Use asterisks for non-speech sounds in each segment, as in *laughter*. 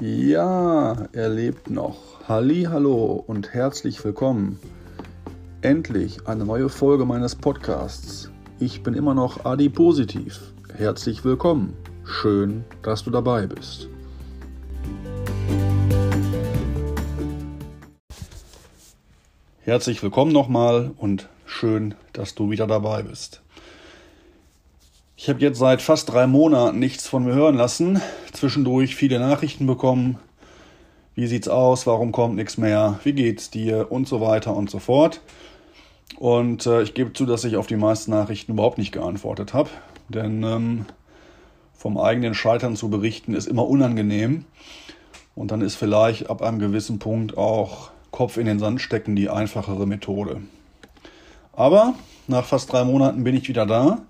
Ja, er lebt noch. Halli, hallo und herzlich willkommen. Endlich eine neue Folge meines Podcasts. Ich bin immer noch Adi Positiv. Herzlich willkommen. Schön, dass du dabei bist. Herzlich willkommen nochmal und schön, dass du wieder dabei bist. Ich habe jetzt seit fast drei Monaten nichts von mir hören lassen. Zwischendurch viele Nachrichten bekommen. Wie sieht's aus? Warum kommt nichts mehr? Wie geht's dir? Und so weiter und so fort. Und äh, ich gebe zu, dass ich auf die meisten Nachrichten überhaupt nicht geantwortet habe. Denn ähm, vom eigenen Scheitern zu berichten ist immer unangenehm. Und dann ist vielleicht ab einem gewissen Punkt auch Kopf in den Sand stecken die einfachere Methode. Aber nach fast drei Monaten bin ich wieder da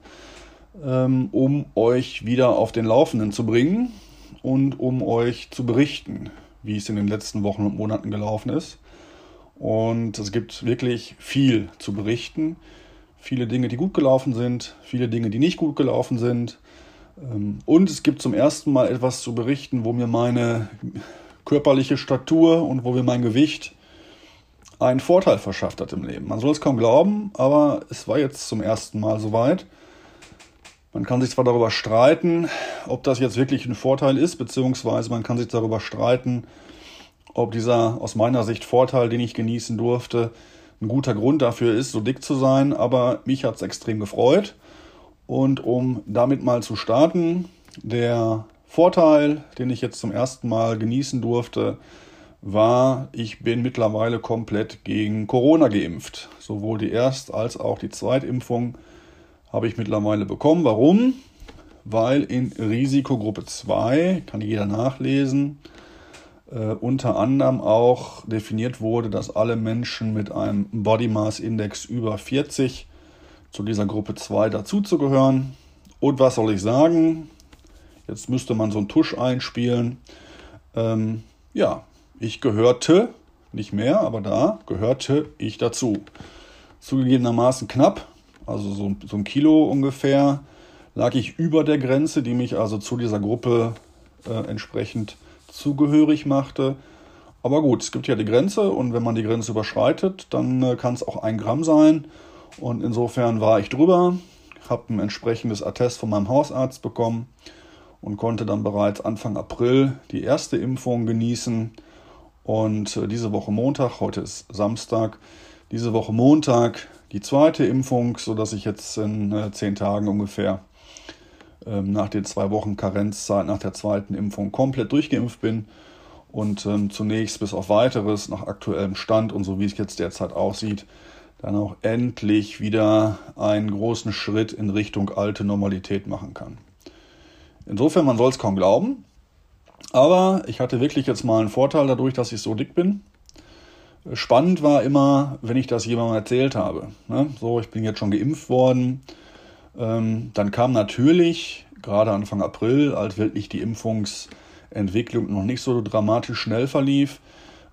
ähm, um euch wieder auf den Laufenden zu bringen und um euch zu berichten, wie es in den letzten Wochen und Monaten gelaufen ist. Und es gibt wirklich viel zu berichten. Viele Dinge, die gut gelaufen sind, viele Dinge, die nicht gut gelaufen sind. Ähm, und es gibt zum ersten Mal etwas zu berichten, wo mir meine körperliche Statur und wo mir mein Gewicht einen Vorteil verschafft hat im Leben. Man soll es kaum glauben, aber es war jetzt zum ersten Mal soweit. Man kann sich zwar darüber streiten, ob das jetzt wirklich ein Vorteil ist, beziehungsweise man kann sich darüber streiten, ob dieser aus meiner Sicht Vorteil, den ich genießen durfte, ein guter Grund dafür ist, so dick zu sein, aber mich hat es extrem gefreut. Und um damit mal zu starten, der Vorteil, den ich jetzt zum ersten Mal genießen durfte, war, ich bin mittlerweile komplett gegen Corona geimpft. Sowohl die Erst- als auch die Zweitimpfung habe ich mittlerweile bekommen. Warum? Weil in Risikogruppe 2, kann jeder nachlesen, äh, unter anderem auch definiert wurde, dass alle Menschen mit einem Body Mass Index über 40 zu dieser Gruppe 2 dazuzugehören. Und was soll ich sagen? Jetzt müsste man so einen Tusch einspielen. Ähm, ja, ich gehörte, nicht mehr, aber da gehörte ich dazu. Zugegebenermaßen knapp, also so, so ein Kilo ungefähr, lag ich über der Grenze, die mich also zu dieser Gruppe äh, entsprechend zugehörig machte. Aber gut, es gibt ja die Grenze und wenn man die Grenze überschreitet, dann äh, kann es auch ein Gramm sein. Und insofern war ich drüber, habe ein entsprechendes Attest von meinem Hausarzt bekommen und konnte dann bereits Anfang April die erste Impfung genießen. Und äh, diese Woche Montag, heute ist Samstag, diese Woche Montag die zweite Impfung, sodass ich jetzt in äh, zehn Tagen ungefähr ähm, nach den zwei Wochen Karenzzeit nach der zweiten Impfung komplett durchgeimpft bin und ähm, zunächst bis auf weiteres nach aktuellem Stand und so wie es jetzt derzeit aussieht, dann auch endlich wieder einen großen Schritt in Richtung alte Normalität machen kann. Insofern, man soll es kaum glauben, aber ich hatte wirklich jetzt mal einen Vorteil dadurch, dass ich so dick bin. Spannend war immer, wenn ich das jemandem erzählt habe. Ne? So, ich bin jetzt schon geimpft worden. Ähm, dann kam natürlich, gerade Anfang April, als wirklich die Impfungsentwicklung noch nicht so dramatisch schnell verlief,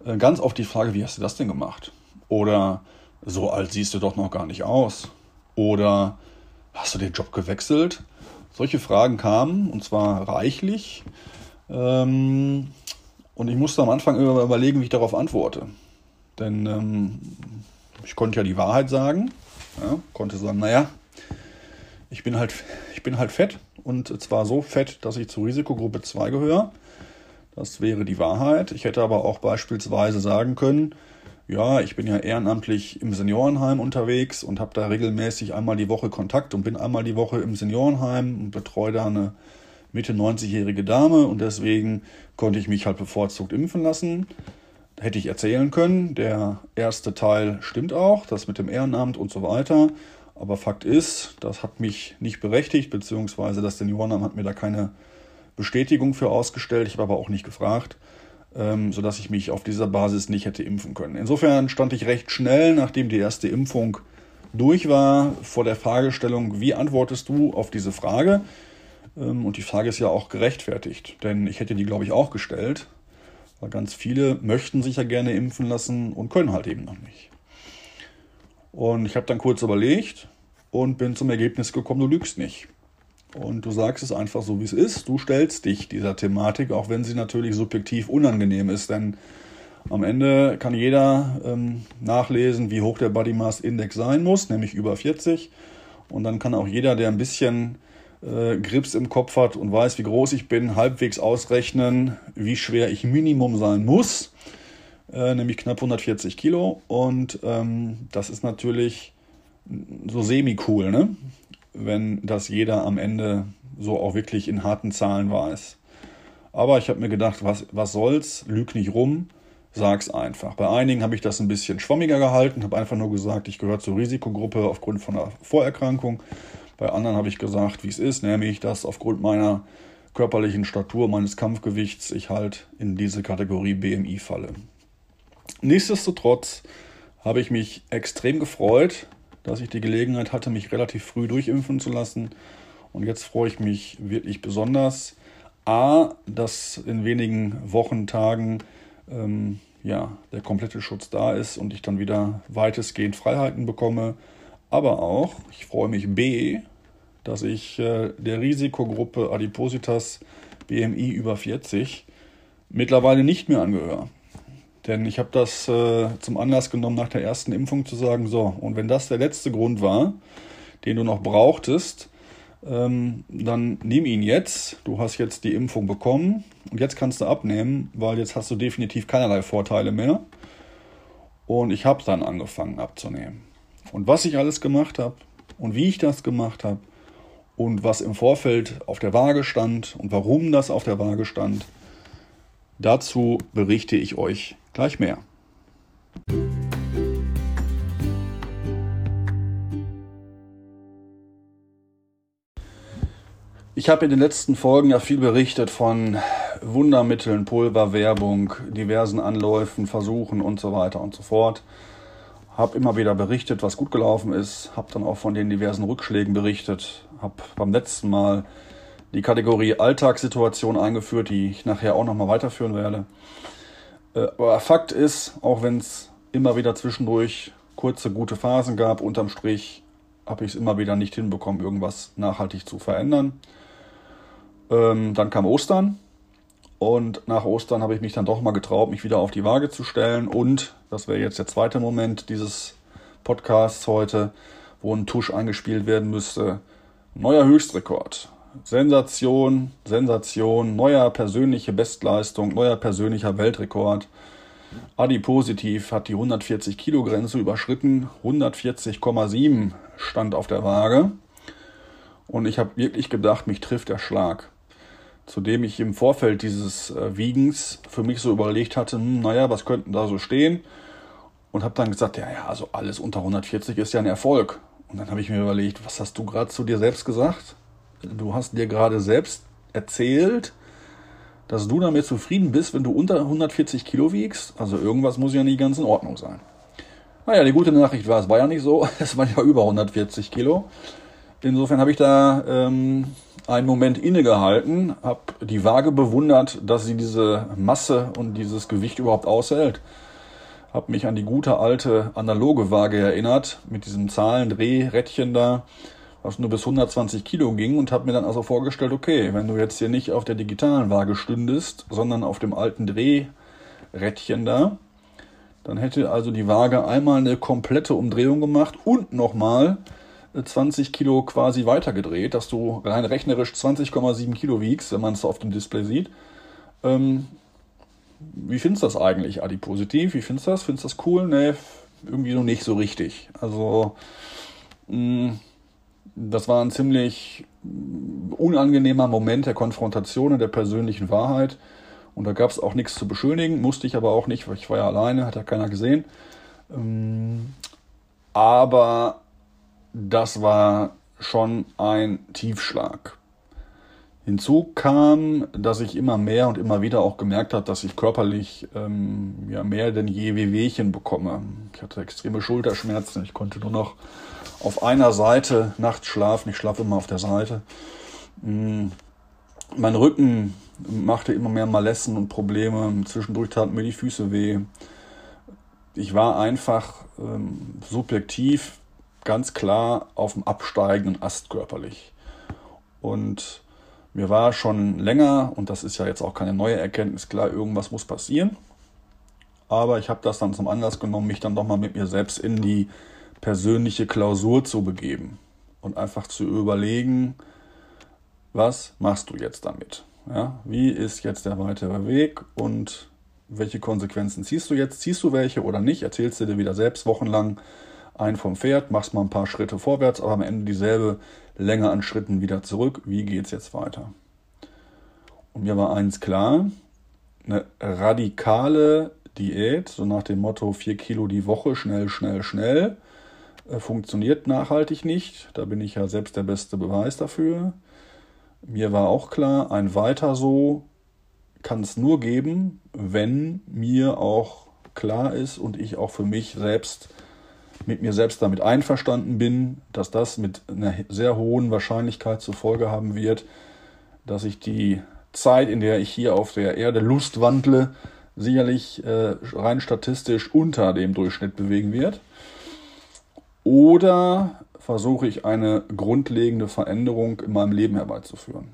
äh, ganz oft die Frage, wie hast du das denn gemacht? Oder so alt siehst du doch noch gar nicht aus. Oder hast du den Job gewechselt? Solche Fragen kamen und zwar reichlich. Ähm, und ich musste am Anfang überlegen, wie ich darauf antworte. Denn ähm, ich konnte ja die Wahrheit sagen. Ja, konnte sagen, naja, ich bin halt, ich bin halt fett und zwar so fett, dass ich zur Risikogruppe 2 gehöre. Das wäre die Wahrheit. Ich hätte aber auch beispielsweise sagen können, ja, ich bin ja ehrenamtlich im Seniorenheim unterwegs und habe da regelmäßig einmal die Woche Kontakt und bin einmal die Woche im Seniorenheim und betreue da eine Mitte 90-jährige Dame und deswegen konnte ich mich halt bevorzugt impfen lassen hätte ich erzählen können. Der erste Teil stimmt auch, das mit dem Ehrenamt und so weiter. Aber Fakt ist, das hat mich nicht berechtigt, beziehungsweise das Seniorenamt hat mir da keine Bestätigung für ausgestellt. Ich habe aber auch nicht gefragt, ähm, sodass ich mich auf dieser Basis nicht hätte impfen können. Insofern stand ich recht schnell, nachdem die erste Impfung durch war, vor der Fragestellung, wie antwortest du auf diese Frage? Ähm, und die Frage ist ja auch gerechtfertigt, denn ich hätte die, glaube ich, auch gestellt. Weil ganz viele möchten sich ja gerne impfen lassen und können halt eben noch nicht. Und ich habe dann kurz überlegt und bin zum Ergebnis gekommen, du lügst nicht. und du sagst es einfach so, wie es ist. Du stellst dich dieser Thematik, auch wenn sie natürlich subjektiv unangenehm ist, denn am Ende kann jeder ähm, nachlesen, wie hoch der Body Mass Index sein muss, nämlich über 40. Und dann kann auch jeder, der ein bisschen äh, Grips im Kopf hat und weiß, wie groß ich bin, halbwegs ausrechnen, wie schwer ich Minimum sein muss, äh, nämlich knapp 140 Kilo. Und ähm, das ist natürlich so semi-cool, ne? wenn das jeder am Ende so auch wirklich in harten Zahlen weiß. Aber ich habe mir gedacht, was, was soll's, lüg nicht rum, sag's einfach. Bei einigen habe ich das ein bisschen schwammiger gehalten, habe einfach nur gesagt, ich gehöre zur Risikogruppe aufgrund von einer Vorerkrankung. Bei anderen habe ich gesagt, wie es ist, nämlich, dass aufgrund meiner körperlichen Statur, meines Kampfgewichts, ich halt in diese Kategorie BMI falle. Nichtsdestotrotz habe ich mich extrem gefreut, dass ich die Gelegenheit hatte, mich relativ früh durchimpfen zu lassen. Und jetzt freue ich mich wirklich besonders. A, dass in wenigen Wochen, Tagen ähm, ja, der komplette Schutz da ist und ich dann wieder weitestgehend Freiheiten bekomme. Aber auch, ich freue mich B, dass ich äh, der Risikogruppe Adipositas BMI über 40 mittlerweile nicht mehr angehöre. Denn ich habe das äh, zum Anlass genommen, nach der ersten Impfung zu sagen, so, und wenn das der letzte Grund war, den du noch brauchtest, ähm, dann nimm ihn jetzt. Du hast jetzt die Impfung bekommen und jetzt kannst du abnehmen, weil jetzt hast du definitiv keinerlei Vorteile mehr. Und ich habe dann angefangen abzunehmen. Und was ich alles gemacht habe und wie ich das gemacht habe und was im Vorfeld auf der Waage stand und warum das auf der Waage stand, dazu berichte ich euch gleich mehr. Ich habe in den letzten Folgen ja viel berichtet von Wundermitteln, Pulverwerbung, diversen Anläufen, Versuchen und so weiter und so fort. Habe immer wieder berichtet, was gut gelaufen ist, habe dann auch von den diversen Rückschlägen berichtet, habe beim letzten Mal die Kategorie Alltagssituation eingeführt, die ich nachher auch nochmal weiterführen werde. Äh, aber Fakt ist, auch wenn es immer wieder zwischendurch kurze, gute Phasen gab, unterm Strich habe ich es immer wieder nicht hinbekommen, irgendwas nachhaltig zu verändern. Ähm, dann kam Ostern und nach Ostern habe ich mich dann doch mal getraut, mich wieder auf die Waage zu stellen. Und das wäre jetzt der zweite Moment dieses Podcasts heute, wo ein Tusch eingespielt werden müsste. Neuer Höchstrekord. Sensation, Sensation, neuer persönliche Bestleistung, neuer persönlicher Weltrekord. Adi Positiv hat die 140 Kilo Grenze überschritten. 140,7 stand auf der Waage. Und ich habe wirklich gedacht, mich trifft der Schlag zu dem ich im Vorfeld dieses äh, Wiegens für mich so überlegt hatte, hm, naja, was könnten da so stehen? Und habe dann gesagt, ja, ja, also alles unter 140 ist ja ein Erfolg. Und dann habe ich mir überlegt, was hast du gerade zu dir selbst gesagt? Du hast dir gerade selbst erzählt, dass du damit zufrieden bist, wenn du unter 140 Kilo wiegst. Also irgendwas muss ja nicht ganz in Ordnung sein. Naja, die gute Nachricht war, es war ja nicht so. *laughs* Es waren ja über 140 Kilo. Insofern habe ich da ähm, einen Moment innegehalten, habe die Waage bewundert, dass sie diese Masse und dieses Gewicht überhaupt aushält. Habe mich an die gute alte analoge Waage erinnert, mit diesem Zahlendrehrädchen da, was nur bis 120 Kilo ging und habe mir dann also vorgestellt, okay, wenn du jetzt hier nicht auf der digitalen Waage stündest, sondern auf dem alten Drehrädchen da, dann hätte also die Waage einmal eine komplette Umdrehung gemacht und nochmal 20 Kilo quasi weitergedreht, dass du rein rechnerisch 20,7 Kilo wiegst, wenn man es auf dem Display sieht. Ähm, wie findest du das eigentlich, Adipositiv? Wie findest du das? Findest du das cool? Nee, irgendwie noch nicht so richtig. Also, mh, mm, das war ein ziemlich unangenehmer Moment der Konfrontation und der persönlichen Wahrheit. Und da gab es auch nichts zu beschönigen, musste ich aber auch nicht, weil ich war ja alleine, hat ja keiner gesehen. Ähm, aber das war schon ein Tiefschlag. Hinzu kam, dass ich immer mehr und immer wieder auch gemerkt habe, dass ich körperlich ähm, ja, mehr denn je Wehwehchen bekomme. Ich hatte extreme Schulterschmerzen. Ich konnte nur noch auf einer Seite nachts schlafen. Ich schlafe immer auf der Seite. Mm, mein Rücken machte immer mehr Malessen und Probleme. Zwischendurch taten mir die Füße weh. Ich war einfach ähm, subjektiv ganz klar auf dem absteigenden Ast körperlich. Und mir war schon länger, und das ist ja jetzt auch keine neue Erkenntnis, klar, irgendwas muss passieren. Aber ich habe das dann zum Anlass genommen, mich dann doch mal mit mir selbst in die persönliche Klausur zu begeben und einfach zu überlegen, was machst du jetzt damit? Ja, wie ist jetzt der weitere Weg und welche Konsequenzen ziehst du jetzt? Ziehst du welche oder nicht? Erzählst du dir wieder selbst wochenlang ein vom Pferd, machst mal ein paar Schritte vorwärts, aber am Ende dieselbe Länge an Schritten wieder zurück. Wie geht es jetzt weiter? Und mir war eins klar, eine radikale Diät, so nach dem Motto 4 Kilo die Woche, schnell, schnell, schnell, äh, funktioniert nachhaltig nicht. Da bin ich ja selbst der beste Beweis dafür. Mir war auch klar, ein weiter so kann es nur geben, wenn mir auch klar ist und ich auch für mich selbst mit mir selbst damit einverstanden bin, dass das mit einer sehr hohen Wahrscheinlichkeit zur Folge haben wird, dass ich die Zeit, in der ich hier auf der Erde Lust wandle, sicherlich äh, rein statistisch unter dem Durchschnitt bewegen wird. Oder versuche ich eine grundlegende Veränderung in meinem Leben herbeizuführen.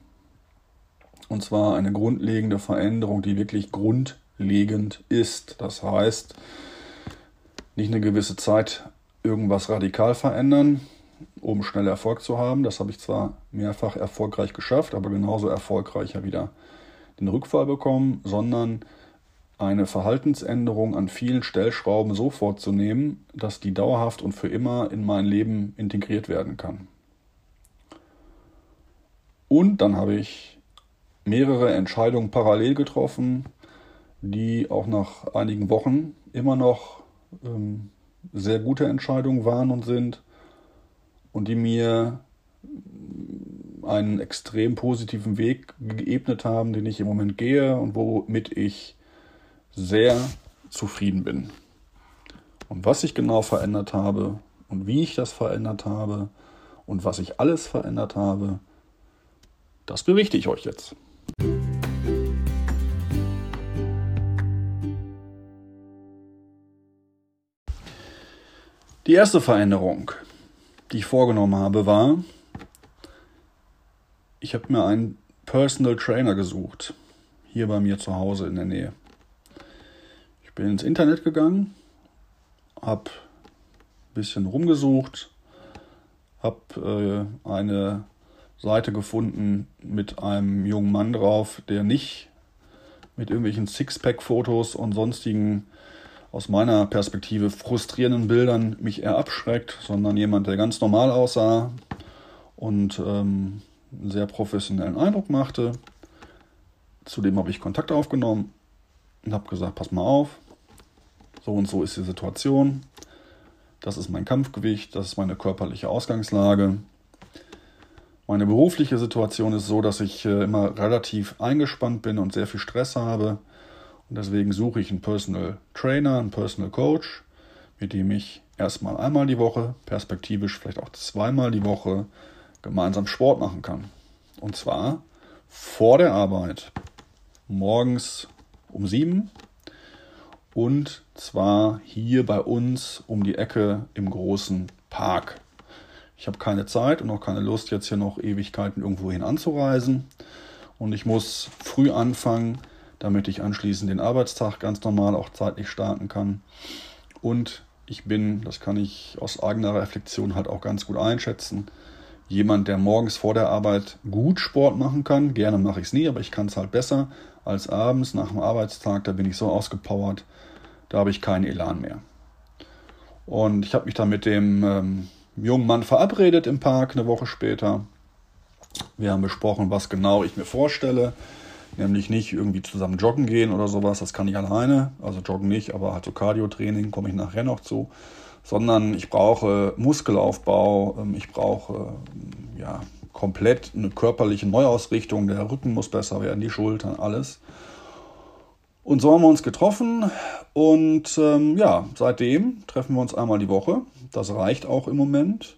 Und zwar eine grundlegende Veränderung, die wirklich grundlegend ist. Das heißt, nicht eine gewisse Zeit irgendwas radikal verändern, um schnell Erfolg zu haben. Das habe ich zwar mehrfach erfolgreich geschafft, aber genauso erfolgreicher wieder den Rückfall bekommen, sondern eine Verhaltensänderung an vielen Stellschrauben so vorzunehmen, dass die dauerhaft und für immer in mein Leben integriert werden kann. Und dann habe ich mehrere Entscheidungen parallel getroffen, die auch nach einigen Wochen immer noch ähm, sehr gute Entscheidungen waren und sind und die mir einen extrem positiven Weg geebnet haben, den ich im Moment gehe und womit ich sehr zufrieden bin. Und was ich genau verändert habe und wie ich das verändert habe und was ich alles verändert habe, das berichte ich euch jetzt. Die erste Veränderung, die ich vorgenommen habe, war, ich habe mir einen Personal Trainer gesucht, hier bei mir zu Hause in der Nähe. Ich bin ins Internet gegangen, habe ein bisschen rumgesucht, habe äh, eine Seite gefunden mit einem jungen Mann drauf, der nicht mit irgendwelchen Sixpack-Fotos und sonstigen aus meiner Perspektive frustrierenden Bildern mich eher abschreckt, sondern jemand, der ganz normal aussah und ähm, einen sehr professionellen Eindruck machte. Zudem habe ich Kontakt aufgenommen und habe gesagt, pass mal auf, so und so ist die Situation, das ist mein Kampfgewicht, das ist meine körperliche Ausgangslage. Meine berufliche Situation ist so, dass ich äh, immer relativ eingespannt bin und sehr viel Stress habe und deswegen suche ich einen Personal Trainer, einen Personal Coach, mit dem ich erstmal einmal die Woche, perspektivisch vielleicht auch zweimal die Woche gemeinsam Sport machen kann. Und zwar vor der Arbeit, morgens um sieben und zwar hier bei uns um die Ecke im großen Park. Ich habe keine Zeit und auch keine Lust, jetzt hier noch Ewigkeiten irgendwo hin anzureisen. Und ich muss früh anfangen, damit ich anschließend den Arbeitstag ganz normal auch zeitlich starten kann. Und ich bin, das kann ich aus eigener Reflexion halt auch ganz gut einschätzen, jemand, der morgens vor der Arbeit gut Sport machen kann. Gerne mache ich es nie, aber ich kann es halt besser als abends nach dem Arbeitstag. Da bin ich so ausgepowert, da habe ich keinen Elan mehr. Und ich habe mich dann mit dem ähm, jungen Mann verabredet im Park eine Woche später. Wir haben besprochen, was genau ich mir vorstelle. Nämlich nicht irgendwie zusammen joggen gehen oder sowas, das kann ich alleine. Also joggen nicht, aber halt so Cardio-Training komme ich nachher noch zu. Sondern ich brauche Muskelaufbau, ähm, ich brauche ähm, ja, komplett eine körperliche Neuausrichtung. Der Rücken muss besser werden, die Schultern, alles. Und so haben wir uns getroffen und ähm, ja, seitdem treffen wir uns einmal die Woche. Das reicht auch im Moment.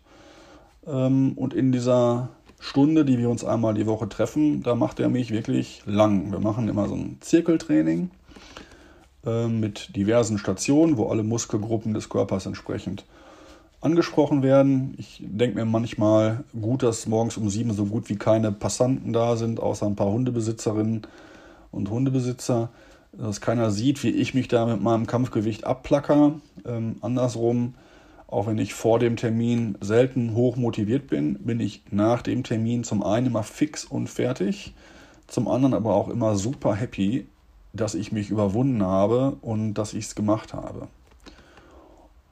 Ähm, und in dieser Stunde, die wir uns einmal die Woche treffen, da macht er mich wirklich lang. Wir machen immer so ein Zirkeltraining äh, mit diversen Stationen, wo alle Muskelgruppen des Körpers entsprechend angesprochen werden. Ich denke mir manchmal gut, dass morgens um sieben so gut wie keine Passanten da sind, außer ein paar Hundebesitzerinnen und Hundebesitzer. Dass keiner sieht, wie ich mich da mit meinem Kampfgewicht abplacker. Ähm, andersrum, auch wenn ich vor dem Termin selten hoch motiviert bin, bin ich nach dem Termin zum einen immer fix und fertig, zum anderen aber auch immer super happy, dass ich mich überwunden habe und dass ich es gemacht habe.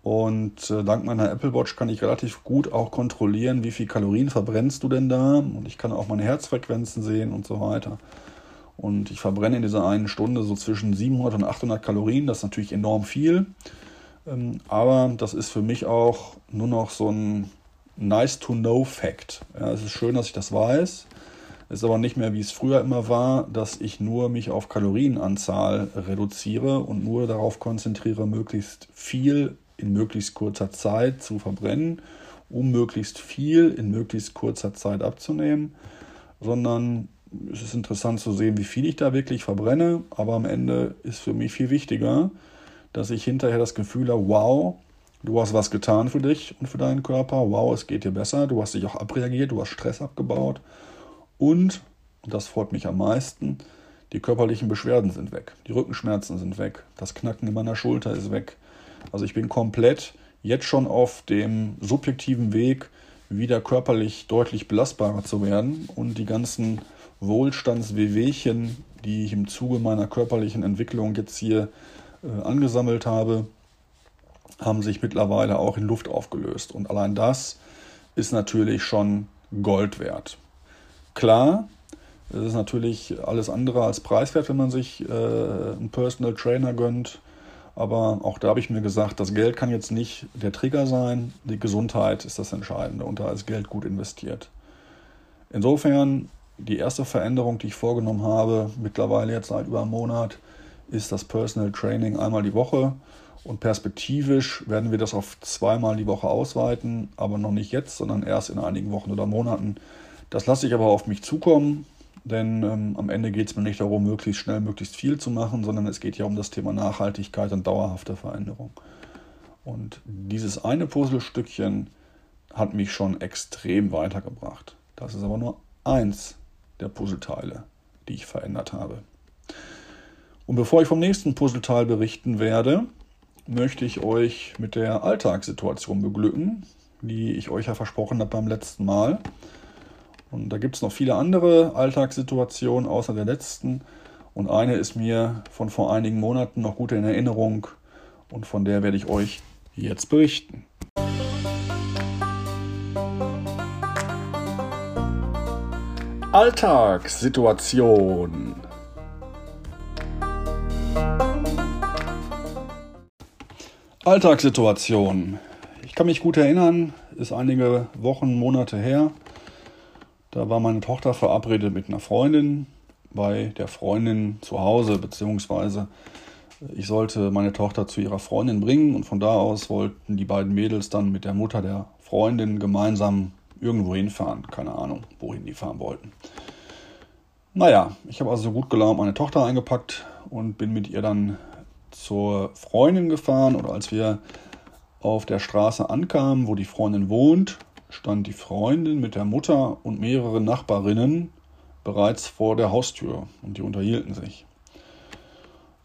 Und äh, dank meiner Apple Watch kann ich relativ gut auch kontrollieren, wie viel Kalorien verbrennst du denn da. Und ich kann auch meine Herzfrequenzen sehen und so weiter. Und ich verbrenne in dieser einen Stunde so zwischen 700 und 800 Kalorien. Das ist natürlich enorm viel. Ähm, aber das ist für mich auch nur noch so ein nice-to-know-Fact. Ja, es ist schön, dass ich das weiß. Es ist aber nicht mehr, wie es früher immer war, dass ich nur mich auf Kalorienanzahl reduziere und nur darauf konzentriere, möglichst viel in möglichst kurzer Zeit zu verbrennen, um möglichst viel in möglichst kurzer Zeit abzunehmen, sondern es ist interessant zu sehen, wie viel ich da wirklich verbrenne, aber am Ende ist für mich viel wichtiger, dass ich hinterher das Gefühl habe, wow, du hast was getan für dich und für deinen Körper, wow, es geht dir besser, du hast dich auch abreagiert, du hast Stress abgebaut. Und, und das freut mich am meisten, die körperlichen Beschwerden sind weg, die Rückenschmerzen sind weg, das Knacken in meiner Schulter ist weg, also ich bin komplett jetzt schon auf dem subjektiven Weg, wieder körperlich deutlich belastbarer zu werden. Und die ganzen Wohlstandswehwehchen, die ich im Zuge meiner körperlichen Entwicklung jetzt hier äh, angesammelt habe, haben sich mittlerweile auch in Luft aufgelöst. Und allein das ist natürlich schon Gold wert. Klar, es ist natürlich alles andere als preiswert, wenn man sich äh, einen Personal Trainer gönnt aber auch da habe ich mir gesagt, das Geld kann jetzt nicht der Trigger sein, die Gesundheit ist das Entscheidende und da ist Geld gut investiert. Insofern, die erste Veränderung, die ich vorgenommen habe, mittlerweile jetzt seit über einem Monat, ist das Personal Training einmal die Woche. Und perspektivisch werden wir das auf zweimal die Woche ausweiten, aber noch nicht jetzt, sondern erst in einigen Wochen oder Monaten. Das lasse ich aber auf mich zukommen. Denn ähm, am Ende geht es mir nicht darum, möglichst schnell, möglichst viel zu machen, sondern es geht ja um das Thema Nachhaltigkeit und dauerhafte Veränderung. Und dieses eine Puzzlestückchen hat mich schon extrem weitergebracht. Das ist aber nur eins der Puzzleteile, die ich verändert habe. Und bevor ich vom nächsten Puzzleteil berichten werde, möchte ich euch mit der Alltagssituation beglücken, die ich euch ja versprochen habe beim letzten Mal. Und da gibt es noch viele andere Alltagssituationen außer der letzten. Und eine ist mir von vor einigen Monaten noch gut in Erinnerung und von der werde ich euch jetzt berichten. Alltagssituation. Alltagssituation. Ich kann mich gut erinnern, ist einige Wochen, Monate her. Da war meine Tochter verabredet mit einer Freundin bei der Freundin zu Hause, beziehungsweise ich sollte meine Tochter zu ihrer Freundin bringen und von da aus wollten die beiden Mädels dann mit der Mutter der Freundin gemeinsam irgendwo hinfahren. Keine Ahnung, wohin die fahren wollten. Naja, ich habe also gut gelaunt meine Tochter eingepackt und bin mit ihr dann zur Freundin gefahren. Oder als wir auf der Straße ankamen, wo die Freundin wohnt, stand die Freundin mit der Mutter und mehreren Nachbarinnen bereits vor der Haustür und die unterhielten sich.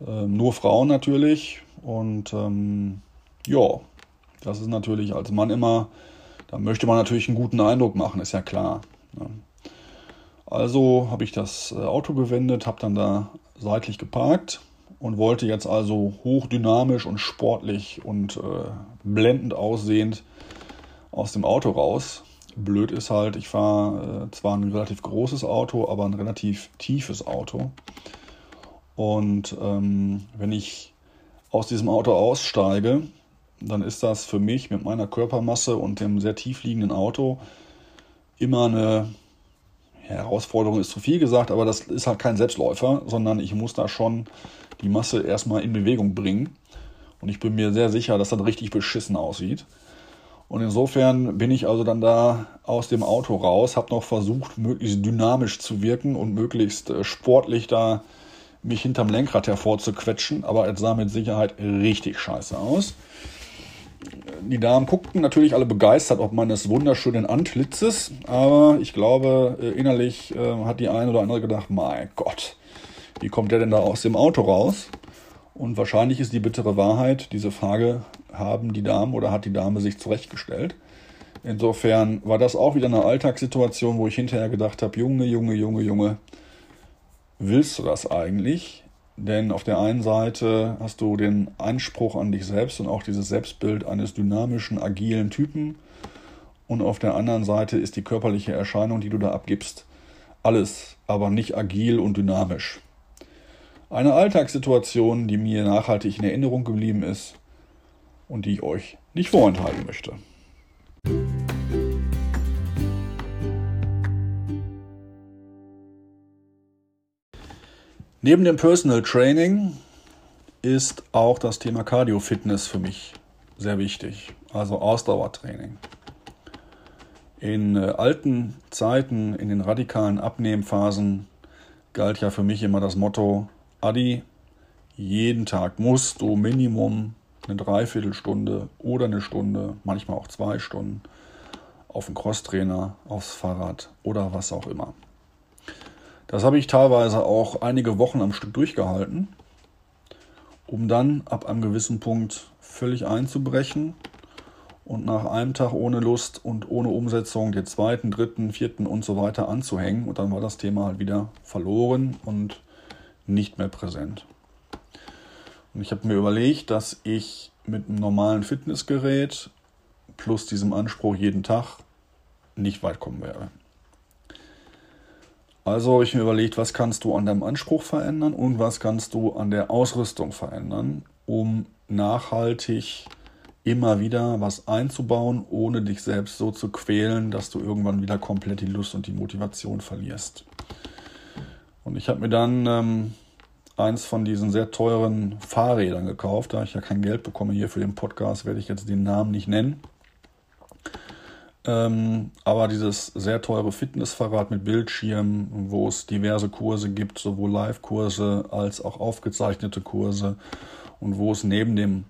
Ähm, nur Frauen natürlich und ähm, ja, das ist natürlich als Mann immer, da möchte man natürlich einen guten Eindruck machen, ist ja klar. Ne? Also habe ich das äh, Auto gewendet, habe dann da seitlich geparkt und wollte jetzt also hochdynamisch und sportlich und äh, blendend aussehend aus dem Auto raus. Blöd ist halt, ich fahre äh, zwar ein relativ großes Auto, aber ein relativ tiefes Auto. Und ähm, wenn ich aus diesem Auto aussteige, dann ist das für mich mit meiner Körpermasse und dem sehr tief liegenden Auto immer eine Herausforderung, ist zu viel gesagt, aber das ist halt kein Selbstläufer, sondern ich muss da schon die Masse erstmal in Bewegung bringen. Und ich bin mir sehr sicher, dass das richtig beschissen aussieht. Und insofern bin ich also dann da aus dem Auto raus, habe noch versucht, möglichst dynamisch zu wirken und möglichst äh, sportlich da mich hinterm Lenkrad hervorzuquetschen, aber es sah mit Sicherheit richtig scheiße aus. Die Damen guckten natürlich alle begeistert ob meines wunderschönen Antlitzes, aber ich glaube, äh, innerlich äh, hat die eine oder andere gedacht, mein Gott, wie kommt der denn da aus dem Auto raus? Und wahrscheinlich ist die bittere Wahrheit, diese Frage haben die Damen oder hat die Dame sich zurechtgestellt. Insofern war das auch wieder eine Alltagssituation, wo ich hinterher gedacht habe, Junge, Junge, Junge, Junge, willst du das eigentlich? Denn auf der einen Seite hast du den Anspruch an dich selbst und auch dieses Selbstbild eines dynamischen, agilen Typen. Und auf der anderen Seite ist die körperliche Erscheinung, die du da abgibst, alles, aber nicht agil und dynamisch. Eine Alltagssituation, die mir nachhaltig in Erinnerung geblieben ist und die ich euch nicht vorenthalten möchte. Neben dem Personal Training ist auch das Thema Cardio Fitness für mich sehr wichtig, also Ausdauertraining. In äh, alten Zeiten, in den radikalen Abnehmphasen, galt ja für mich immer das Motto, Adi, jeden Tag musst du Minimum eine Dreiviertelstunde oder eine Stunde, manchmal auch zwei Stunden, auf den Crosstrainer, aufs Fahrrad oder was auch immer. Das habe ich teilweise auch einige Wochen am Stück durchgehalten, um dann ab einem gewissen Punkt völlig einzubrechen und nach einem Tag ohne Lust und ohne Umsetzung den zweiten, dritten, vierten und so weiter anzuhängen. Und dann war das Thema halt wieder verloren und nicht mehr präsent. Und ich habe mir überlegt, dass ich mit einem normalen Fitnessgerät plus diesem Anspruch jeden Tag nicht weit kommen werde. Also habe ich mir überlegt, was kannst du an deinem Anspruch verändern und was kannst du an der Ausrüstung verändern, um nachhaltig immer wieder was einzubauen, ohne dich selbst so zu quälen, dass du irgendwann wieder komplett die Lust und die Motivation verlierst. Und ich habe mir dann ähm, eins von diesen sehr teuren Fahrrädern gekauft, da ich ja kein Geld bekomme hier für den Podcast, werde ich jetzt den Namen nicht nennen. Ähm, aber dieses sehr teure Fitnessfahrrad mit Bildschirm, wo es diverse Kurse gibt, sowohl Live-Kurse als auch aufgezeichnete Kurse und wo es neben dem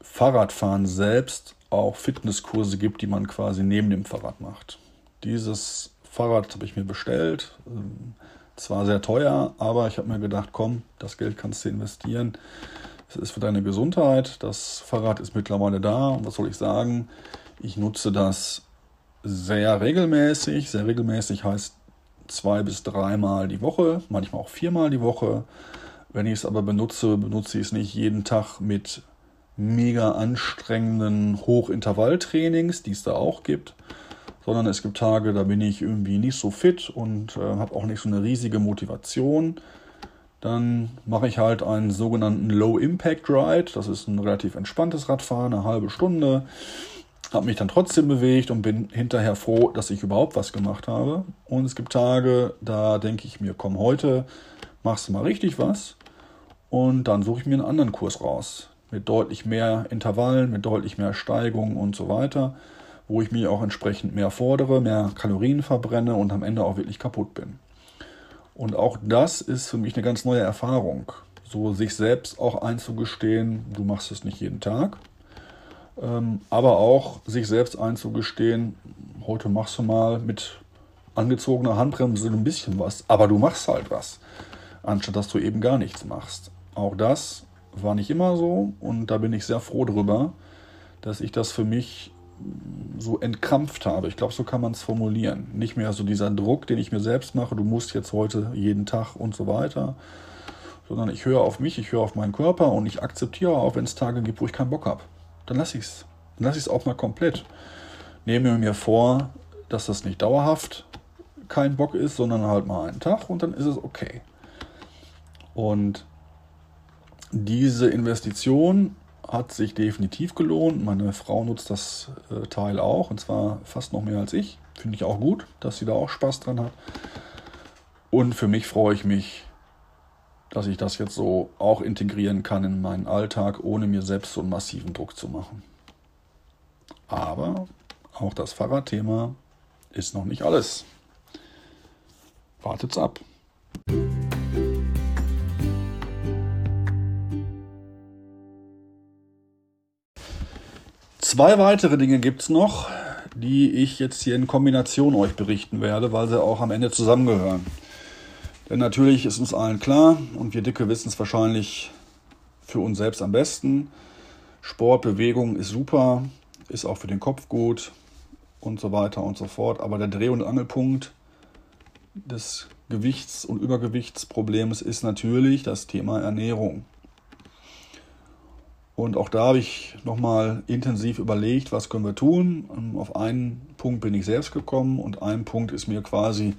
Fahrradfahren selbst auch Fitnesskurse gibt, die man quasi neben dem Fahrrad macht. Dieses Fahrrad habe ich mir bestellt. Ähm, zwar sehr teuer, aber ich habe mir gedacht, komm, das Geld kannst du investieren. Es ist für deine Gesundheit. Das Fahrrad ist mittlerweile da. Und was soll ich sagen? Ich nutze das sehr regelmäßig. Sehr regelmäßig heißt zwei bis dreimal die Woche, manchmal auch viermal die Woche. Wenn ich es aber benutze, benutze ich es nicht jeden Tag mit mega anstrengenden Hochintervalltrainings, die es da auch gibt, sondern es gibt Tage, da bin ich irgendwie nicht so fit und äh, habe auch nicht so eine riesige Motivation. Dann mache ich halt einen sogenannten Low Impact Ride. Das ist ein relativ entspanntes Radfahren, eine halbe Stunde habe mich dann trotzdem bewegt und bin hinterher froh, dass ich überhaupt was gemacht habe. Und es gibt Tage, da denke ich mir, komm, heute machst du mal richtig was. Und dann suche ich mir einen anderen Kurs raus. Mit deutlich mehr Intervallen, mit deutlich mehr Steigungen und so weiter. Wo ich mich auch entsprechend mehr fordere, mehr Kalorien verbrenne und am Ende auch wirklich kaputt bin. Und auch das ist für mich eine ganz neue Erfahrung. So sich selbst auch einzugestehen, du machst es nicht jeden Tag ähm, aber auch sich selbst einzugestehen, heute machst du mal mit angezogener Handbremse ein bisschen was, aber du machst halt was, anstatt dass du eben gar nichts machst. Auch das war nicht immer so und da bin ich sehr froh drüber, dass ich das für mich so entkrampft habe. Ich glaube, so kann man es formulieren. Nicht mehr so dieser Druck, den ich mir selbst mache, du musst jetzt heute jeden Tag und so weiter, sondern ich höre auf mich, ich höre auf meinen Körper und ich akzeptiere auch, wenn es Tage gibt, wo ich keinen Bock habe dann lasse ich es. Dann lasse ich es auch mal komplett. Nehme mir vor, dass das nicht dauerhaft kein Bock ist, sondern halt mal einen Tag und dann ist es okay. Und diese Investition hat sich definitiv gelohnt. Meine Frau nutzt das äh, Teil auch und zwar fast noch mehr als ich. Finde ich auch gut, dass sie da auch Spaß dran hat. Und für mich freue ich mich dass ich das jetzt so auch integrieren kann in meinen Alltag, ohne mir selbst so einen massiven Druck zu machen. Aber auch das Fahrradthema ist noch nicht alles. Wartet's ab. Zwei weitere Dinge gibt es noch, die ich jetzt hier in Kombination euch berichten werde, weil sie auch am Ende zusammengehören. Denn natürlich ist uns allen klar, und wir Dicke wissen es wahrscheinlich für uns selbst am besten, Sport, Bewegung ist super, ist auch für den Kopf gut und so weiter und so fort. Aber der Dreh- und Angelpunkt des Gewichts- und Übergewichtsproblems ist natürlich das Thema Ernährung. Und auch da habe ich nochmal intensiv überlegt, was können wir tun. Auf einen Punkt bin ich selbst gekommen und ein Punkt ist mir quasi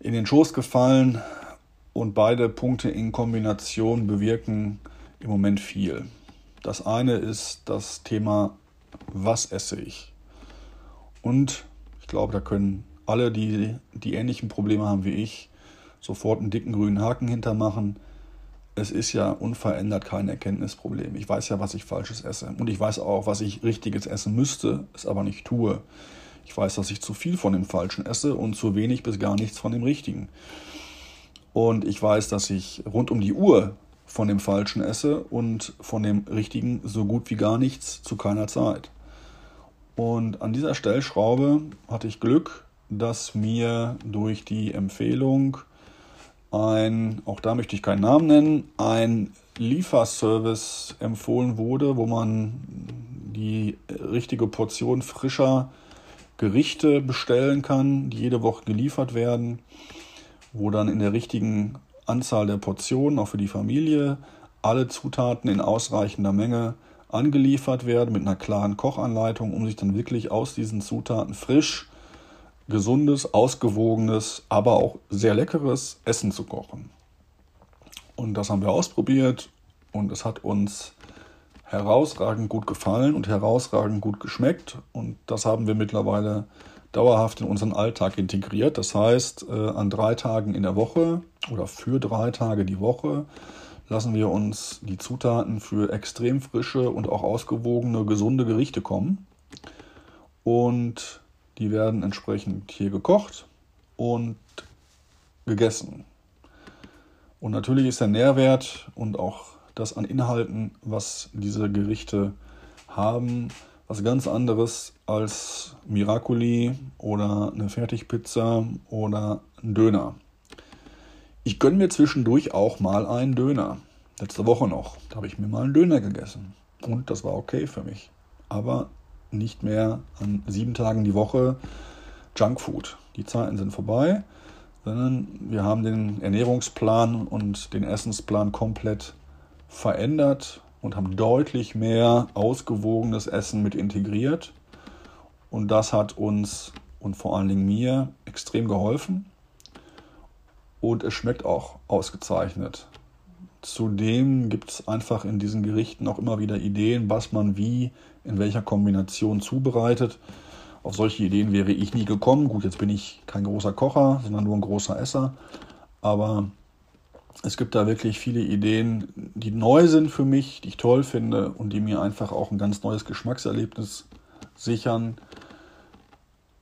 in den Schoß gefallen. Und beide Punkte in Kombination bewirken im Moment viel. Das eine ist das Thema, was esse ich? Und ich glaube, da können alle, die die ähnlichen Probleme haben wie ich, sofort einen dicken grünen Haken hintermachen. Es ist ja unverändert kein Erkenntnisproblem. Ich weiß ja, was ich Falsches esse. Und ich weiß auch, was ich Richtiges essen müsste, es aber nicht tue. Ich weiß, dass ich zu viel von dem Falschen esse und zu wenig bis gar nichts von dem Richtigen. Und ich weiß, dass ich rund um die Uhr von dem Falschen esse und von dem Richtigen so gut wie gar nichts zu keiner Zeit. Und an dieser Stellschraube hatte ich Glück, dass mir durch die Empfehlung ein, auch da möchte ich keinen Namen nennen, ein Lieferservice empfohlen wurde, wo man die richtige Portion frischer Gerichte bestellen kann, die jede Woche geliefert werden, wo dann in der richtigen Anzahl der Portionen, auch für die Familie, alle Zutaten in ausreichender Menge angeliefert werden mit einer klaren Kochanleitung, um sich dann wirklich aus diesen Zutaten frisch, gesundes, ausgewogenes, aber auch sehr leckeres Essen zu kochen. Und das haben wir ausprobiert und es hat uns herausragend gut gefallen und herausragend gut geschmeckt. Und das haben wir mittlerweile dauerhaft in unseren Alltag integriert. Das heißt, äh, an drei Tagen in der Woche oder für drei Tage die Woche lassen wir uns die Zutaten für extrem frische und auch ausgewogene, gesunde Gerichte kommen. Und die werden entsprechend hier gekocht und gegessen. Und natürlich ist der Nährwert und auch das an Inhalten, was diese Gerichte haben, was ganz anderes als Miracoli oder eine Fertigpizza oder ein Döner. Ich gönne mir zwischendurch auch mal einen Döner. Letzte Woche noch. Da habe ich mir mal einen Döner gegessen. Und das war okay für mich. Aber nicht mehr an sieben Tagen die Woche Junkfood. Die Zeiten sind vorbei, sondern wir haben den Ernährungsplan und den Essensplan komplett verändert und haben deutlich mehr ausgewogenes Essen mit integriert. Und das hat uns und vor allen Dingen mir extrem geholfen und es schmeckt auch ausgezeichnet. Zudem gibt es einfach in diesen Gerichten auch immer wieder Ideen, was man wie in welcher Kombination zubereitet. Auf solche Ideen wäre ich nie gekommen. Gut, jetzt bin ich kein großer Kocher, sondern nur ein großer Esser. Aber es gibt da wirklich viele Ideen, die neu sind für mich, die ich toll finde und die mir einfach auch ein ganz neues Geschmackserlebnis sichern.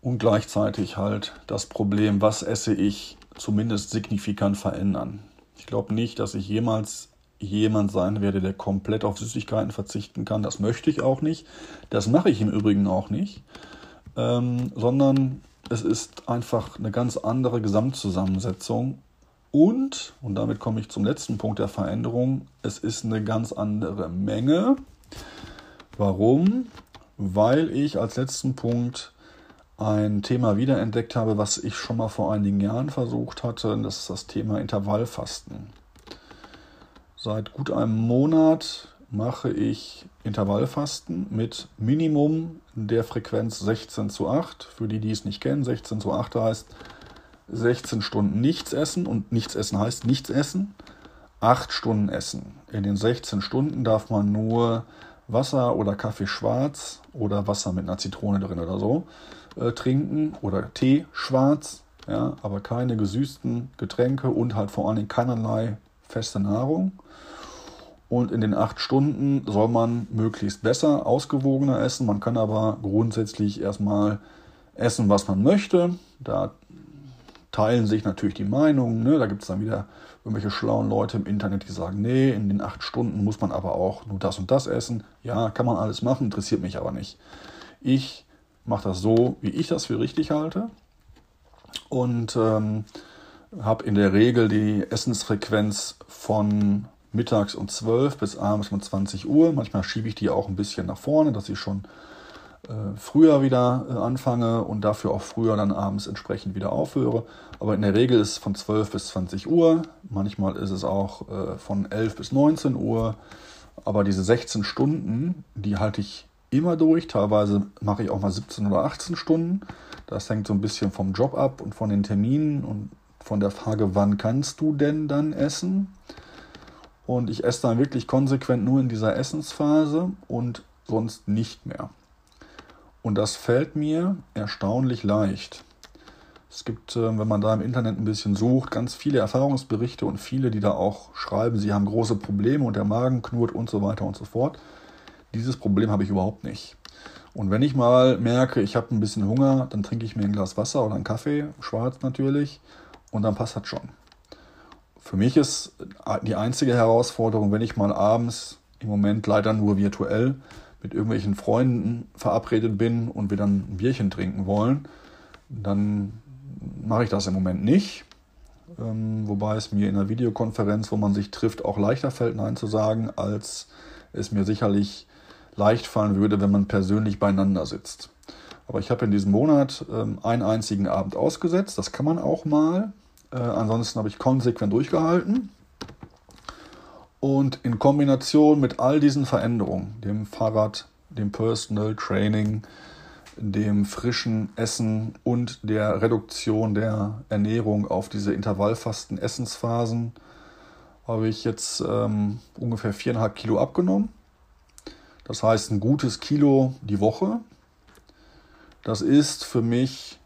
Und gleichzeitig halt das Problem, was esse ich, zumindest signifikant verändern. Ich glaube nicht, dass ich jemals jemand sein werde, der komplett auf Süßigkeiten verzichten kann. Das möchte ich auch nicht. Das mache ich im Übrigen auch nicht. Ähm, sondern es ist einfach eine ganz andere Gesamtzusammensetzung. Und, und damit komme ich zum letzten Punkt der Veränderung, es ist eine ganz andere Menge. Warum? Weil ich als letzten Punkt ein Thema wiederentdeckt habe, was ich schon mal vor einigen Jahren versucht hatte. Das ist das Thema Intervallfasten. Seit gut einem Monat mache ich Intervallfasten mit Minimum der Frequenz 16 zu 8. Für die, die es nicht kennen, 16 zu 8 heißt 16 Stunden nichts essen und nichts essen heißt nichts essen. 8 Stunden essen. In den 16 Stunden darf man nur Wasser oder Kaffee schwarz oder Wasser mit einer Zitrone drin oder so äh, trinken oder Tee schwarz, ja, aber keine gesüßten Getränke und halt vor allen Dingen keinerlei feste Nahrung. Und in den acht Stunden soll man möglichst besser, ausgewogener essen. Man kann aber grundsätzlich erstmal essen, was man möchte. Da teilen sich natürlich die Meinungen. Ne? Da gibt es dann wieder irgendwelche schlauen Leute im Internet, die sagen, nee, in den acht Stunden muss man aber auch nur das und das essen. Ja, kann man alles machen, interessiert mich aber nicht. Ich mache das so, wie ich das für richtig halte und ähm, habe in der Regel die Essensfrequenz von mittags um 12 bis abends um 20 Uhr. Manchmal schiebe ich die auch ein bisschen nach vorne, dass ich schon früher wieder äh, anfange und dafür auch früher dann abends entsprechend wieder aufhöre. Aber in der Regel ist es von 12 bis 20 Uhr. Manchmal ist es auch äh, von 11 bis 19 Uhr. Aber diese 16 Stunden, die halte ich immer durch. Teilweise mache ich auch mal 17 oder 18 Stunden. Das hängt so ein bisschen vom Job ab und von den Terminen und von der Frage, wann kannst du denn dann essen? Und ich esse dann wirklich konsequent nur in dieser Essensphase und sonst nicht mehr. Und das fällt mir erstaunlich leicht. Es gibt, äh, wenn man da im Internet ein bisschen sucht, ganz viele Erfahrungsberichte und viele, die da auch schreiben, sie haben große Probleme und der Magen knurrt und so weiter und so fort. Dieses Problem habe ich überhaupt nicht. Und wenn ich mal merke, ich habe ein bisschen Hunger, dann trinke ich mir ein Glas Wasser oder einen Kaffee, schwarz natürlich, und dann passt das schon. Für mich ist die einzige Herausforderung, wenn ich mal abends, im Moment leider nur virtuell, mit irgendwelchen Freunden verabredet bin und wir dann ein Bierchen trinken wollen, dann mache ich das im Moment nicht. Ähm, wobei es mir in einer Videokonferenz, wo man sich trifft, auch leichter fällt, Nein zu sagen, als es mir sicherlich leicht fallen würde, wenn man persönlich beieinander sitzt. Aber ich habe in diesem Monat ähm, einen einzigen Abend ausgesetzt. Das kann man auch mal. Äh, ansonsten habe ich konsequent durchgehalten. Und in Kombination mit all diesen Veränderungen, dem Fahrrad, dem Personal Training, dem frischen Essen und der Reduktion der Ernährung auf diese intervallfasten Essensphasen, habe ich jetzt ähm, ungefähr viereinhalb Kilo abgenommen. Das heißt ein gutes Kilo die Woche. Das ist für mich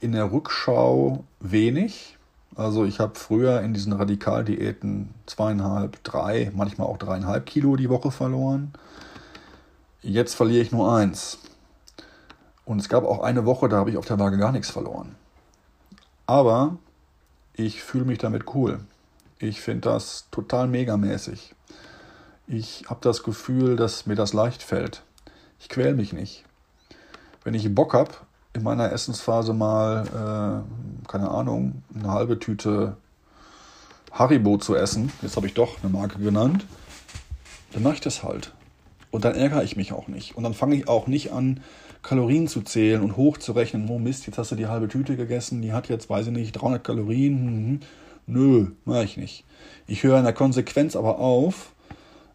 in der Rückschau wenig, also ich habe früher in diesen Radikaldiäten zweieinhalb, drei, manchmal auch dreieinhalb Kilo die Woche verloren. Jetzt verliere ich nur eins. Und es gab auch eine Woche, da habe ich auf der Waage gar nichts verloren. Aber ich fühle mich damit cool. Ich finde das total megamäßig. Ich habe das Gefühl, dass mir das leicht fällt. Ich quäle mich nicht. Wenn ich Bock habe, in meiner Essensphase mal, äh, keine Ahnung, eine halbe Tüte Haribo zu essen, jetzt habe ich doch eine Marke genannt, dann mache ich das halt. Und dann ärgere ich mich auch nicht. Und dann fange ich auch nicht an, Kalorien zu zählen und hochzurechnen. Oh Mist, jetzt hast du die halbe Tüte gegessen, die hat jetzt, weiß ich nicht, 300 Kalorien. Mhm. Nö, mache ich nicht. Ich höre in der Konsequenz aber auf,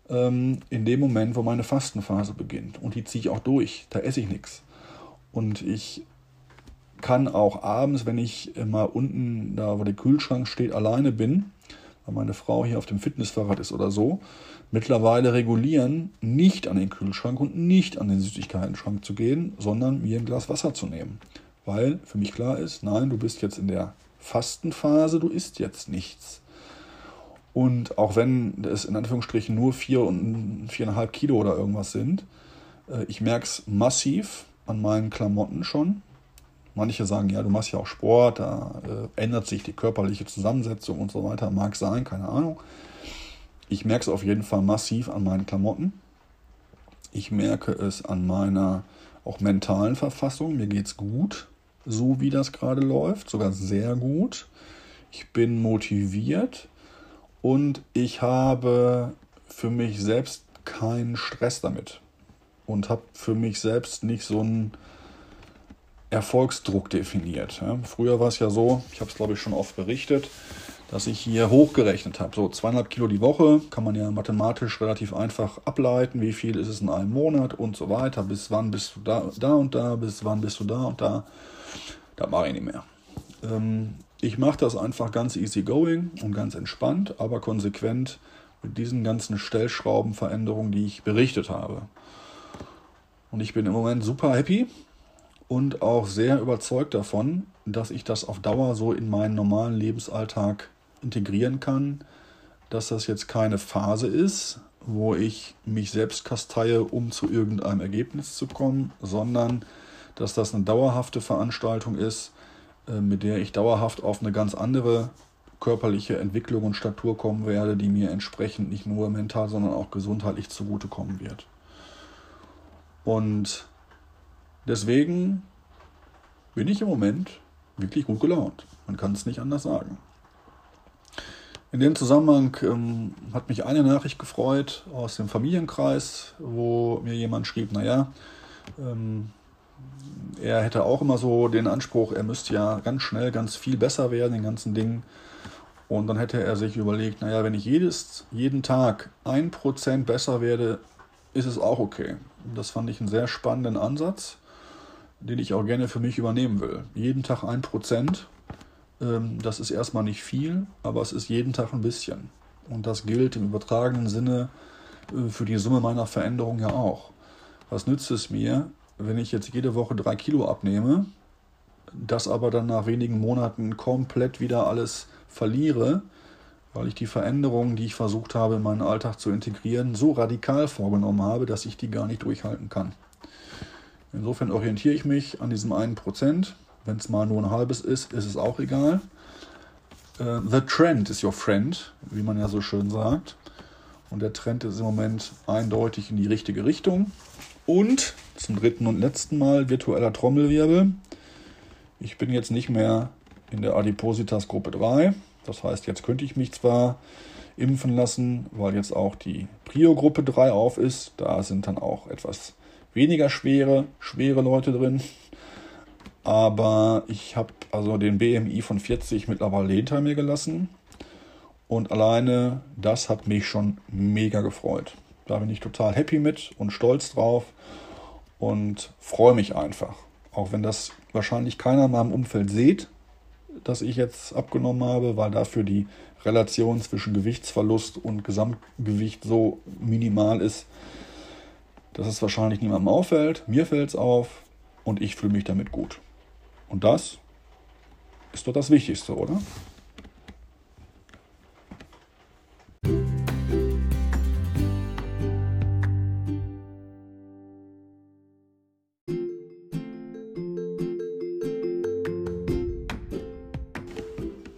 ähm, in dem Moment, wo meine Fastenphase beginnt. Und die ziehe ich auch durch. Da esse ich nichts. Und ich kann auch abends, wenn ich mal unten, da wo der Kühlschrank steht, alleine bin, weil meine Frau hier auf dem Fitnessfahrrad ist oder so, mittlerweile regulieren, nicht an den Kühlschrank und nicht an den Süßigkeiten-Schrank zu gehen, sondern mir ein Glas Wasser zu nehmen. Weil für mich klar ist, nein, du bist jetzt in der Fastenphase, du isst jetzt nichts. Und auch wenn es in Anführungsstrichen nur vier und viereinhalb Kilo oder irgendwas sind, äh, ich merke es massiv, an meinen Klamotten schon. Manche sagen, ja, du machst ja auch Sport, da äh, ändert sich die körperliche Zusammensetzung und so weiter. Mag sein, keine Ahnung. Ich merke es auf jeden Fall massiv an meinen Klamotten. Ich merke es an meiner auch mentalen Verfassung. Mir geht es gut, so wie das gerade läuft, sogar sehr gut. Ich bin motiviert und ich habe für mich selbst keinen Stress damit und habe für mich selbst nicht so einen Erfolgsdruck definiert. Ja. Früher war es ja so, ich habe es glaube ich schon oft berichtet, dass ich hier hochgerechnet habe. So zweieinhalb Kilo die Woche kann man ja mathematisch relativ einfach ableiten, wie viel ist es in einem Monat und so weiter. Bis wann bist du da, da und da, bis wann bist du da und da. Da mache ich nicht mehr. Ähm, ich mache das einfach ganz easy going und ganz entspannt, aber konsequent mit diesen ganzen Stellschraubenveränderungen, die ich berichtet habe. Und ich bin im Moment super happy und auch sehr überzeugt davon, dass ich das auf Dauer so in meinen normalen Lebensalltag integrieren kann, dass das jetzt keine Phase ist, wo ich mich selbst kasteie, um zu irgendeinem Ergebnis zu kommen, sondern dass das eine dauerhafte Veranstaltung ist, äh, mit der ich dauerhaft auf eine ganz andere körperliche Entwicklung und Statur kommen werde, die mir entsprechend nicht nur mental, sondern auch gesundheitlich zugutekommen wird. Und deswegen bin ich im Moment wirklich gut gelaunt. Man kann es nicht anders sagen. In dem Zusammenhang ähm, hat mich eine Nachricht gefreut aus dem Familienkreis, wo mir jemand schrieb, naja, ähm, er hätte auch immer so den Anspruch, er müsste ja ganz schnell ganz viel besser werden in ganzen Dingen. Und dann hätte er sich überlegt, naja, wenn ich jedes, jeden Tag ein Prozent besser werde, ist es auch okay. Das fand ich einen sehr spannenden Ansatz, den ich auch gerne für mich übernehmen will. Jeden Tag ein Prozent, ähm, das ist erstmal nicht viel, aber es ist jeden Tag ein bisschen. Und das gilt im übertragenen Sinne äh, für die Summe meiner Veränderung ja auch. Was nützt es mir, wenn ich jetzt jede Woche drei Kilo abnehme, das aber dann nach wenigen Monaten komplett wieder alles verliere, weil ich die Veränderungen, die ich versucht habe, in meinen Alltag zu integrieren, so radikal vorgenommen habe, dass ich die gar nicht durchhalten kann. Insofern orientiere ich mich an diesem einen Prozent. Wenn es mal nur ein halbes ist, ist es auch egal. Uh, the trend is your friend, wie man ja so schön sagt. Und der Trend ist im Moment eindeutig in die richtige Richtung. Und zum dritten und letzten Mal virtueller Trommelwirbel. Ich bin jetzt nicht mehr in der Adipositas Gruppe 3. Das heißt, jetzt könnte ich mich zwar impfen lassen, weil jetzt auch die Prio-Gruppe 3 auf ist. Da sind dann auch etwas weniger schwere, schwere Leute drin. Aber ich habe also den BMI von 40 mittlerweile hinter mir gelassen. Und alleine das hat mich schon mega gefreut. Da bin ich total happy mit und stolz drauf und freue mich einfach. Auch wenn das wahrscheinlich keiner in meinem Umfeld sieht, dass ich jetzt abgenommen habe, weil dafür die Relation zwischen Gewichtsverlust und Gesamtgewicht so minimal ist, dass es wahrscheinlich niemandem auffällt. Mir fällt es auf und ich fühle mich damit gut. Und das ist doch das Wichtigste, oder?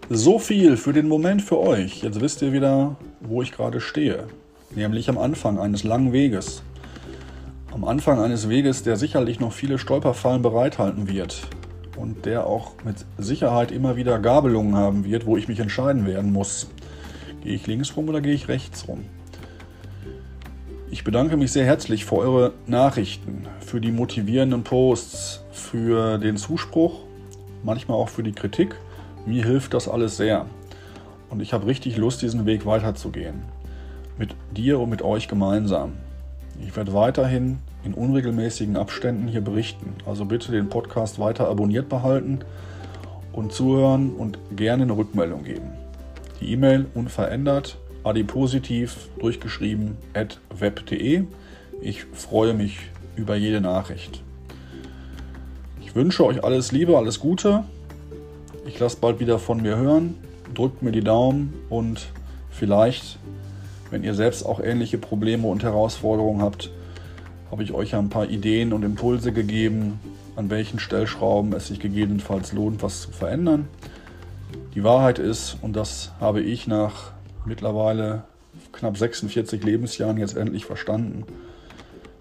So viel für den Moment für euch. Jetzt wisst ihr wieder, wo ich gerade stehe. Nämlich am Anfang eines langen Weges. Am Anfang eines Weges, der sicherlich noch viele Stolperfallen bereithalten wird. Und der auch mit Sicherheit immer wieder Gabelungen haben wird, wo ich mich entscheiden werden muss. Gehe ich links rum oder gehe ich rechts rum? Ich bedanke mich sehr herzlich für eure Nachrichten, für die motivierenden Posts, für den Zuspruch, manchmal auch für die Kritik. Mir hilft das alles sehr. Und ich habe richtig Lust, diesen Weg weiterzugehen. Mit dir und mit euch gemeinsam. Ich werde weiterhin in unregelmäßigen Abständen hier berichten. Also bitte den Podcast weiter abonniert behalten und zuhören und gerne eine Rückmeldung geben. Die E-Mail unverändert, adipositiv durchgeschrieben at web.de. Ich freue mich über jede Nachricht. Ich wünsche euch alles Liebe, alles Gute ich lasse bald wieder von mir hören. Drückt mir die Daumen und vielleicht, wenn ihr selbst auch ähnliche Probleme und Herausforderungen habt, habe ich euch ein paar Ideen und Impulse gegeben, an welchen Stellschrauben es sich gegebenenfalls lohnt, was zu verändern. Die Wahrheit ist, und das habe ich nach mittlerweile knapp 46 Lebensjahren jetzt endlich verstanden,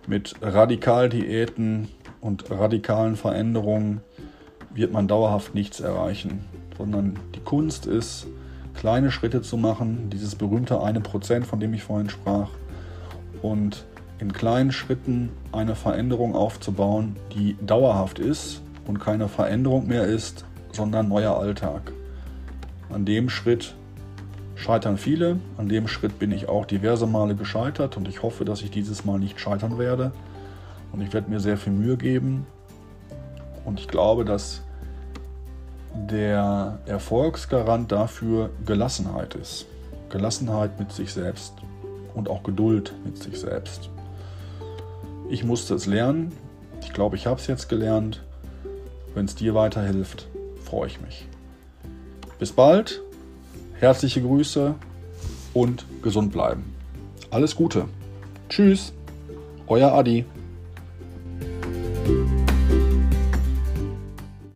mit Radikaldiäten und radikalen Veränderungen wird man dauerhaft nichts erreichen, sondern die Kunst ist, kleine Schritte zu machen, dieses berühmte eine Prozent, von dem ich vorhin sprach, und in kleinen Schritten eine Veränderung aufzubauen, die dauerhaft ist und keine Veränderung mehr ist, sondern neuer Alltag. An dem Schritt scheitern viele, an dem Schritt bin ich auch diverse Male gescheitert und ich hoffe, dass ich dieses Mal nicht scheitern werde. Und ich werde mir sehr viel Mühe geben, und ich glaube, dass der Erfolgsgarant dafür Gelassenheit ist. Gelassenheit mit sich selbst und auch Geduld mit sich selbst. Ich musste es lernen. Ich glaube, ich habe es jetzt gelernt. Wenn es dir weiterhilft, freue ich mich. Bis bald, herzliche Grüße und gesund bleiben. Alles Gute. Tschüss, euer Adi.